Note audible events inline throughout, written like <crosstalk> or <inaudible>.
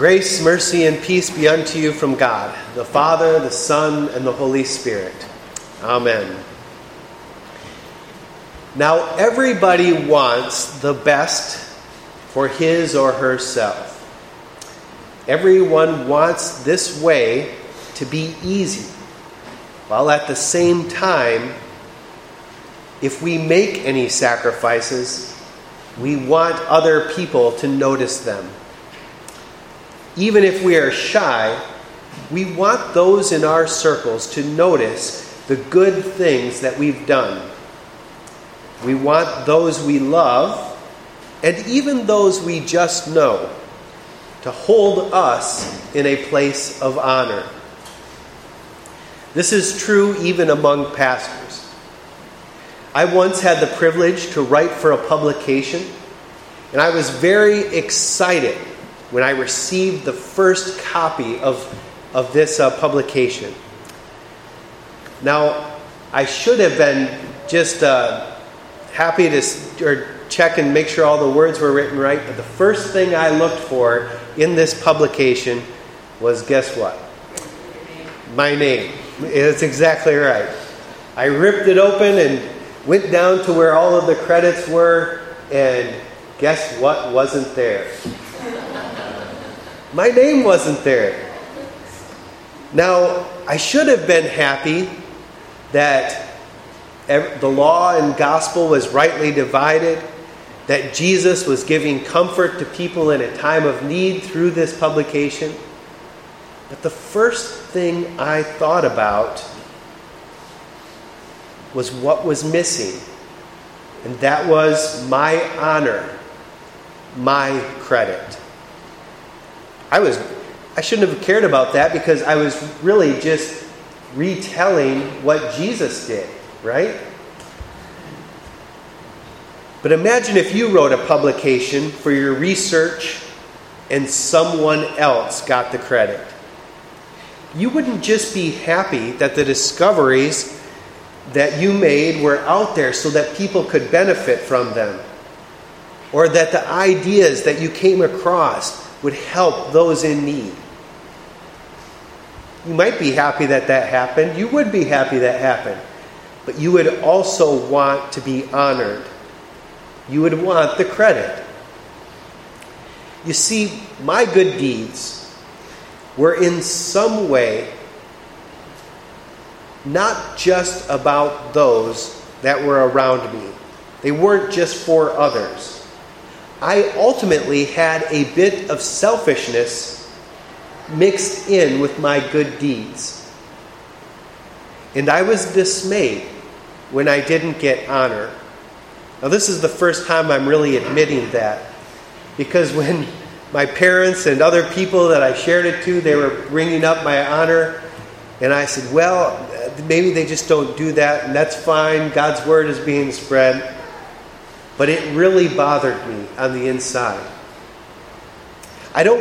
Grace, mercy, and peace be unto you from God, the Father, the Son, and the Holy Spirit. Amen. Now, everybody wants the best for his or herself. Everyone wants this way to be easy, while at the same time, if we make any sacrifices, we want other people to notice them. Even if we are shy, we want those in our circles to notice the good things that we've done. We want those we love, and even those we just know, to hold us in a place of honor. This is true even among pastors. I once had the privilege to write for a publication, and I was very excited when I received the first copy of, of this uh, publication. Now, I should have been just uh, happy to or check and make sure all the words were written right, but the first thing I looked for in this publication was guess what? My name. It's exactly right. I ripped it open and went down to where all of the credits were, and guess what wasn't there? My name wasn't there. Now, I should have been happy that the law and gospel was rightly divided, that Jesus was giving comfort to people in a time of need through this publication. But the first thing I thought about was what was missing, and that was my honor, my credit. I was I shouldn't have cared about that because I was really just retelling what Jesus did, right? But imagine if you wrote a publication for your research and someone else got the credit. You wouldn't just be happy that the discoveries that you made were out there so that people could benefit from them, or that the ideas that you came across would help those in need. You might be happy that that happened. You would be happy that happened. But you would also want to be honored. You would want the credit. You see, my good deeds were in some way not just about those that were around me, they weren't just for others. I ultimately had a bit of selfishness mixed in with my good deeds. And I was dismayed when I didn't get honor. Now, this is the first time I'm really admitting that. Because when <laughs> my parents and other people that I shared it to, they were bringing up my honor, and I said, well, maybe they just don't do that, and that's fine. God's word is being spread. But it really bothered me on the inside. I don't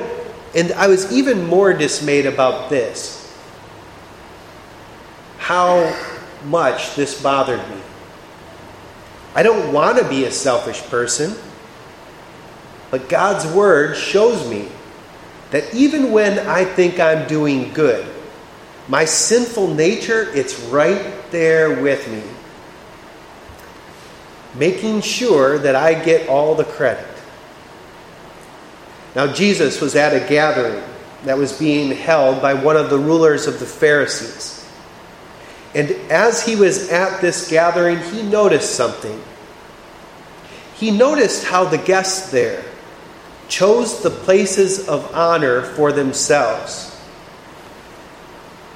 and I was even more dismayed about this how much this bothered me. I don't want to be a selfish person, but God's Word shows me that even when I think I'm doing good, my sinful nature, it's right there with me, making sure that I get all the credit. Now, Jesus was at a gathering that was being held by one of the rulers of the Pharisees. And as he was at this gathering, he noticed something. He noticed how the guests there chose the places of honor for themselves.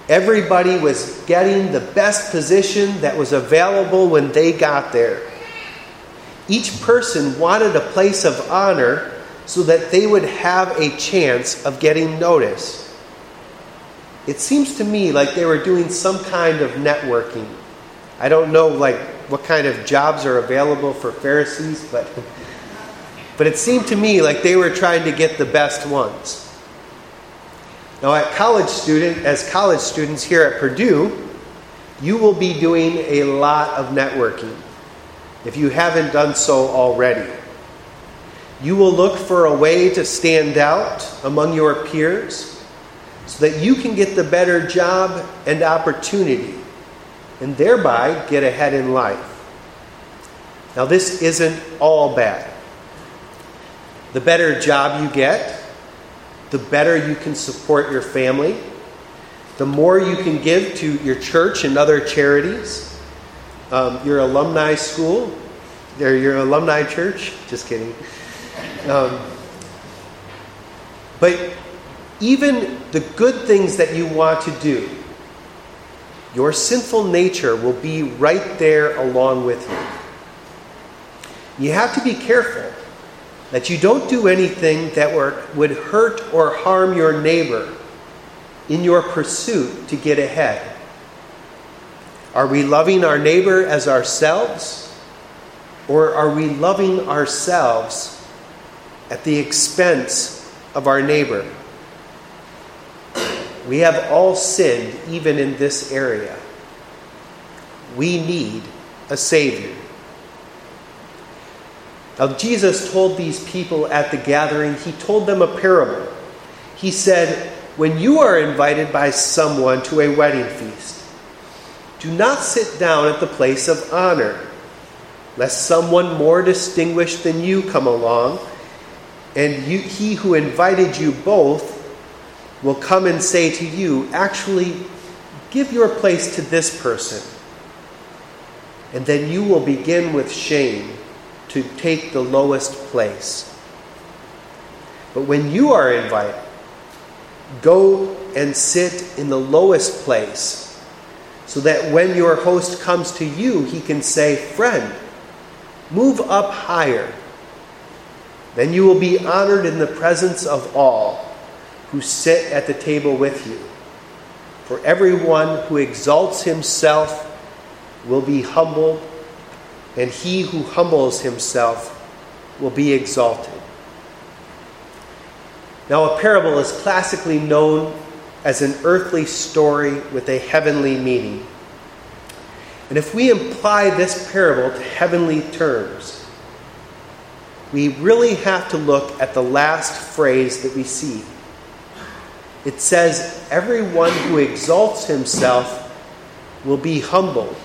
Everybody was getting the best position that was available when they got there. Each person wanted a place of honor so that they would have a chance of getting noticed. It seems to me like they were doing some kind of networking. I don't know like what kind of jobs are available for Pharisees, but <laughs> but it seemed to me like they were trying to get the best ones. Now at college student as college students here at Purdue, you will be doing a lot of networking if you haven't done so already You will look for a way to stand out among your peers so that you can get the better job and opportunity and thereby get ahead in life. Now, this isn't all bad. The better job you get, the better you can support your family, the more you can give to your church and other charities, um, your alumni school, or your alumni church. Just kidding. Um, but even the good things that you want to do, your sinful nature will be right there along with you. You have to be careful that you don't do anything that would hurt or harm your neighbor in your pursuit to get ahead. Are we loving our neighbor as ourselves? Or are we loving ourselves at the expense of our neighbor? We have all sinned even in this area. We need a Savior. Now, Jesus told these people at the gathering, He told them a parable. He said, When you are invited by someone to a wedding feast, do not sit down at the place of honor, lest someone more distinguished than you come along, and you, he who invited you both will come and say to you, Actually, give your place to this person. And then you will begin with shame to take the lowest place. But when you are invited, go and sit in the lowest place so that when your host comes to you, he can say, Friend, move up higher. Then you will be honored in the presence of all who sit at the table with you. For everyone who exalts himself will be humbled and he who humbles himself will be exalted. Now, a parable is classically known as an earthly story with a heavenly meaning. And if we apply this parable to heavenly terms, we really have to look at the last phrase that we see. It says, Everyone who exalts himself will be humbled,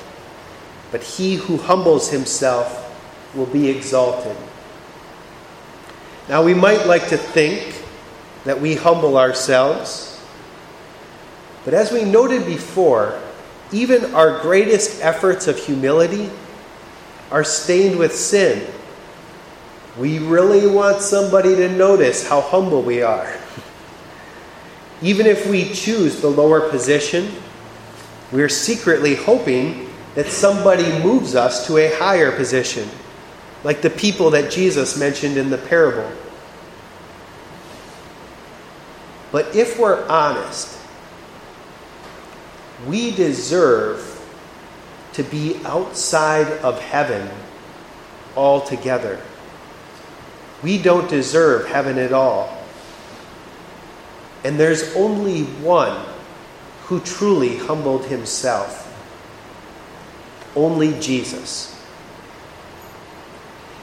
but he who humbles himself will be exalted. Now, we might like to think that we humble ourselves, but as we noted before, even our greatest efforts of humility are stained with sin. We really want somebody to notice how humble we are. <laughs> Even if we choose the lower position, we're secretly hoping that somebody moves us to a higher position, like the people that Jesus mentioned in the parable. But if we're honest, we deserve to be outside of heaven altogether. We don't deserve heaven at all. And there's only one who truly humbled himself only Jesus.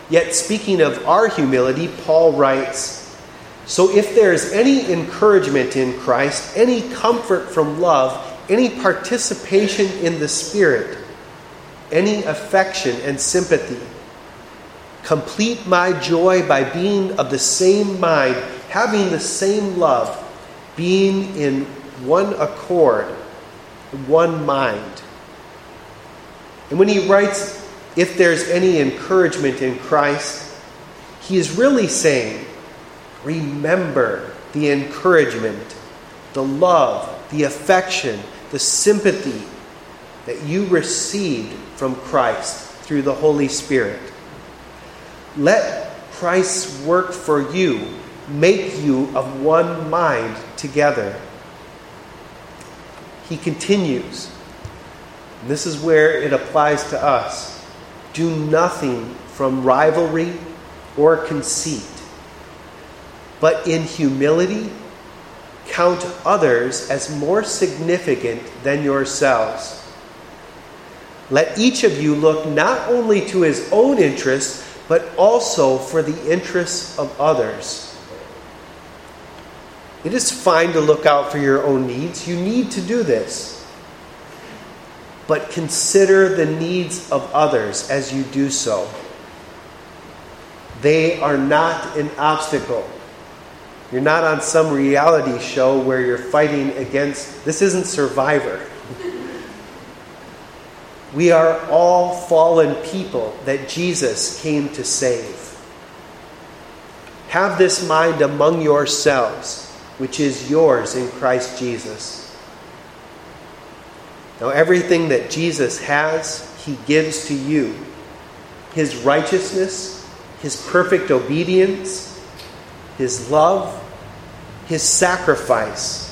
Yet, speaking of our humility, Paul writes So if there is any encouragement in Christ, any comfort from love, any participation in the Spirit, any affection and sympathy, complete my joy by being of the same mind, having the same love, being in one accord, one mind. And when he writes, if there's any encouragement in Christ, he is really saying, remember the encouragement, the love, the affection, the sympathy that you received from Christ through the Holy Spirit. Let Christ's work for you make you of one mind together. He continues and this is where it applies to us. Do nothing from rivalry or conceit, but in humility, count others as more significant than yourselves. Let each of you look not only to his own interests, but also for the interests of others. It is fine to look out for your own needs. You need to do this. But consider the needs of others as you do so. They are not an obstacle. You're not on some reality show where you're fighting against. This isn't Survivor. We are all fallen people that Jesus came to save. Have this mind among yourselves, which is yours in Christ Jesus. Now, everything that Jesus has, he gives to you his righteousness, his perfect obedience, his love, his sacrifice.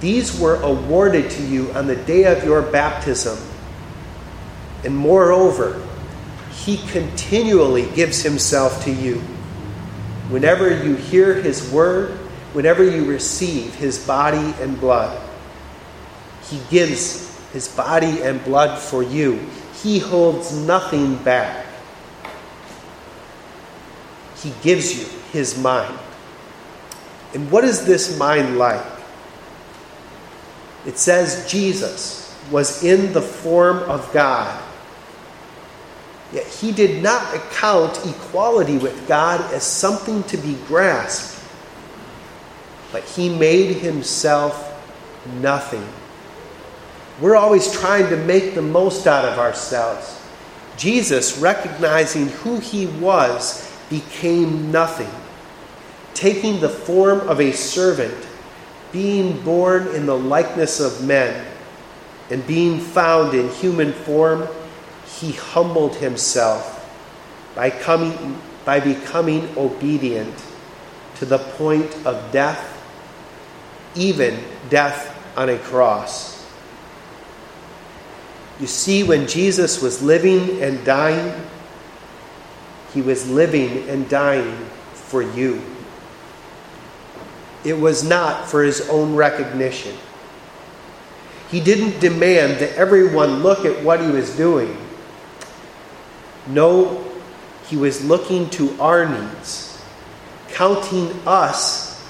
These were awarded to you on the day of your baptism and moreover, he continually gives himself to you. Whenever you hear his word, whenever you receive his body and blood, he gives his body and blood for you. He holds nothing back. He gives you his mind. And what is this mind like? It says Jesus was in the form of God. Yet he did not account equality with God as something to be grasped, but he made himself nothing. We're always trying to make the most out of ourselves. Jesus, recognizing who he was, became nothing, taking the form of a servant, being born in the likeness of men, and being found in human form he humbled himself by, coming, by becoming obedient to the point of death, even death on a cross. You see, when Jesus was living and dying, he was living and dying for you. It was not for his own recognition. He didn't demand that everyone look at what he was doing. No, he was looking to our needs, counting us.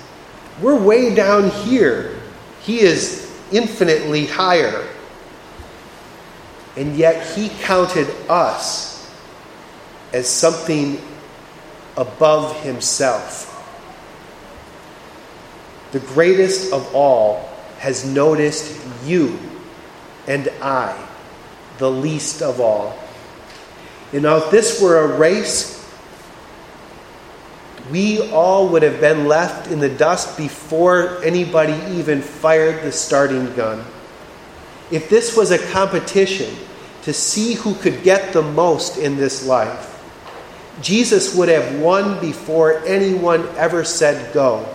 We're way down here. He is infinitely higher. And yet he counted us as something above himself. The greatest of all has noticed you and I, the least of all. You know, if this were a race, we all would have been left in the dust before anybody even fired the starting gun. If this was a competition to see who could get the most in this life, Jesus would have won before anyone ever said go.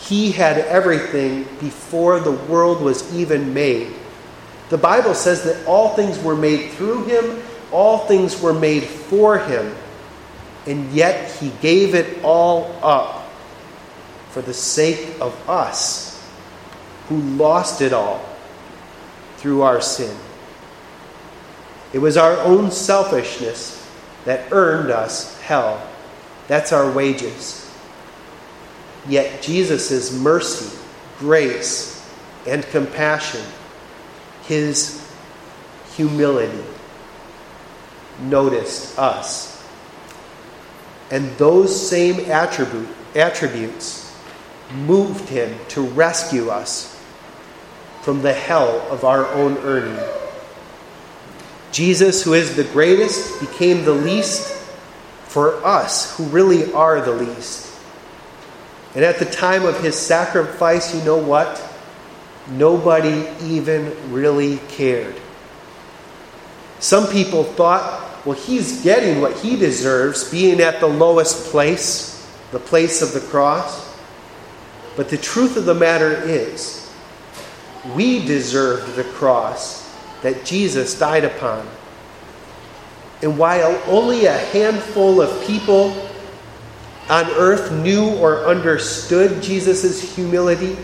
He had everything before the world was even made. The Bible says that all things were made through him all things were made for him, and yet he gave it all up for the sake of us who lost it all through our sin. It was our own selfishness that earned us hell. That's our wages. Yet Jesus' mercy, grace, and compassion, his humility, noticed us. And those same attribute, attributes moved him to rescue us from the hell of our own earning. Jesus, who is the greatest, became the least for us, who really are the least. And at the time of his sacrifice, you know what? Nobody even really cared. Some people thought well, he's getting what he deserves, being at the lowest place, the place of the cross. But the truth of the matter is, we deserved the cross that Jesus died upon. And while only a handful of people on earth knew or understood Jesus' humility,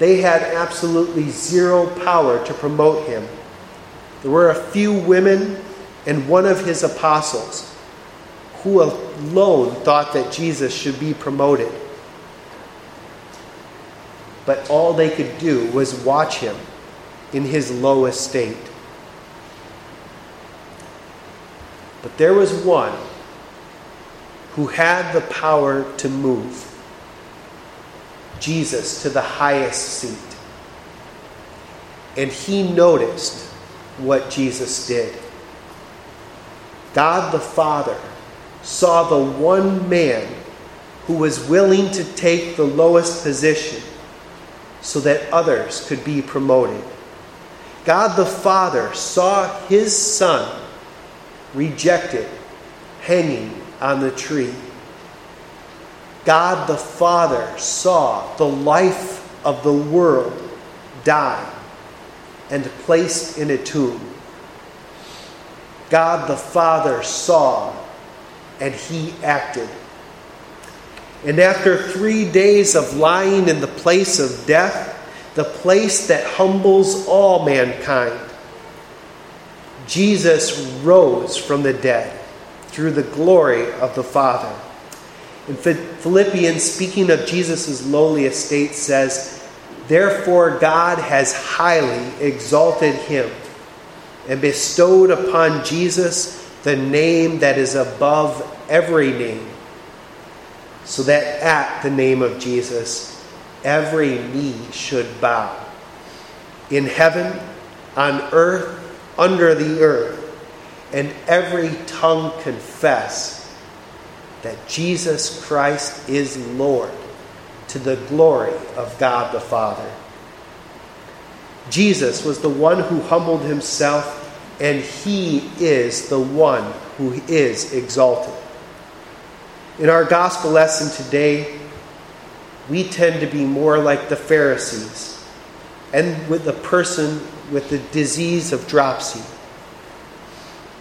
they had absolutely zero power to promote him. There were a few women and one of his apostles, who alone thought that Jesus should be promoted. But all they could do was watch him in his low estate. But there was one who had the power to move Jesus to the highest seat. And he noticed what Jesus did. God the Father saw the one man who was willing to take the lowest position so that others could be promoted. God the Father saw his Son rejected, hanging on the tree. God the Father saw the life of the world die and placed in a tomb. God the Father saw and he acted. And after three days of lying in the place of death, the place that humbles all mankind, Jesus rose from the dead through the glory of the Father. In Philippians, speaking of Jesus' lowly estate, says, Therefore God has highly exalted him and bestowed upon Jesus the name that is above every name, so that at the name of Jesus every knee should bow, in heaven, on earth, under the earth, and every tongue confess that Jesus Christ is Lord to the glory of God the Father. Jesus was the one who humbled himself, and he is the one who is exalted. In our gospel lesson today, we tend to be more like the Pharisees and with the person with the disease of dropsy.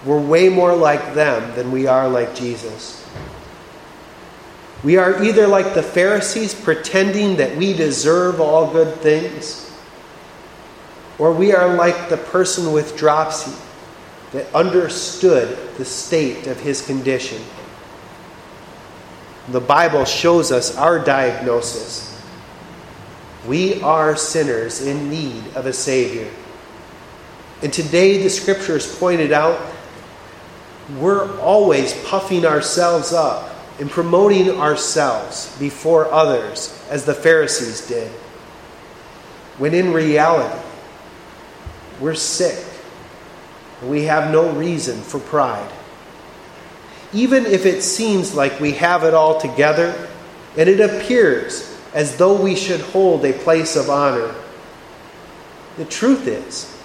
We're way more like them than we are like Jesus. We are either like the Pharisees, pretending that we deserve all good things, or we are like the person with dropsy that understood the state of his condition. The Bible shows us our diagnosis. We are sinners in need of a Savior. And today, the scriptures pointed out we're always puffing ourselves up and promoting ourselves before others as the Pharisees did, when in reality, we're sick. And we have no reason for pride. Even if it seems like we have it all together and it appears as though we should hold a place of honor, the truth is,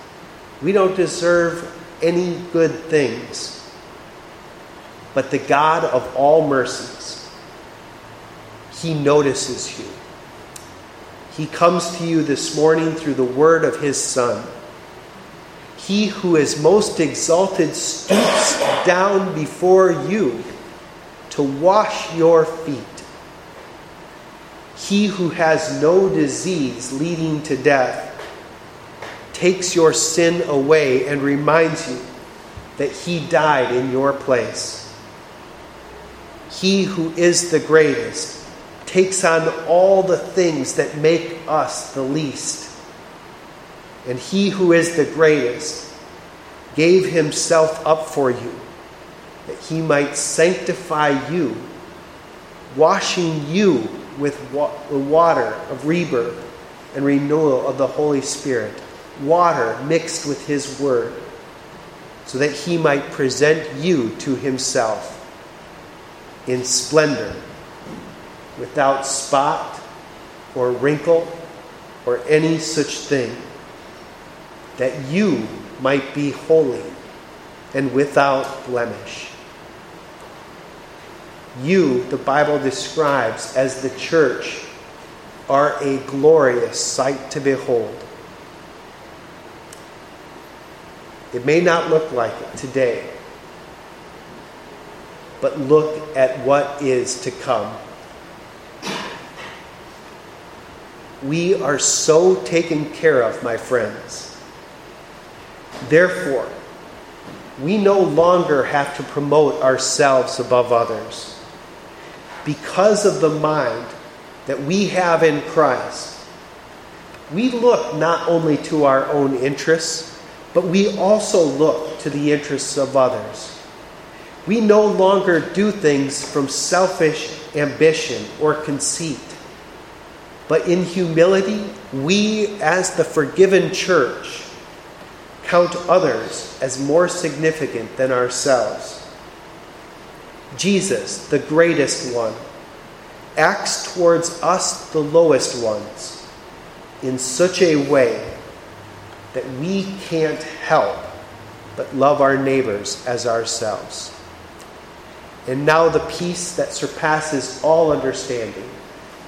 we don't deserve any good things but the God of all mercies. He notices you. He comes to you this morning through the word of his Son. He who is most exalted stoops down before you to wash your feet. He who has no disease leading to death takes your sin away and reminds you that he died in your place. He who is the greatest takes on all the things that make us the least. And he who is the greatest gave himself up for you, that he might sanctify you, washing you with the water of rebirth and renewal of the Holy Spirit, water mixed with his word, so that he might present you to himself in splendor, without spot or wrinkle or any such thing, that you might be holy and without blemish. You, the Bible describes as the church, are a glorious sight to behold. It may not look like it today but look at what is to come. We are so taken care of, my friends. Therefore, we no longer have to promote ourselves above others. Because of the mind that we have in Christ, we look not only to our own interests, but we also look to the interests of others. We no longer do things from selfish ambition or conceit, but in humility, we, as the forgiven church, count others as more significant than ourselves. Jesus, the greatest one, acts towards us, the lowest ones, in such a way that we can't help but love our neighbors as ourselves. And now the peace that surpasses all understanding.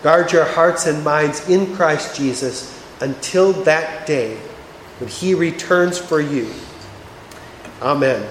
Guard your hearts and minds in Christ Jesus until that day when he returns for you. Amen.